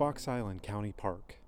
Fox Island County Park.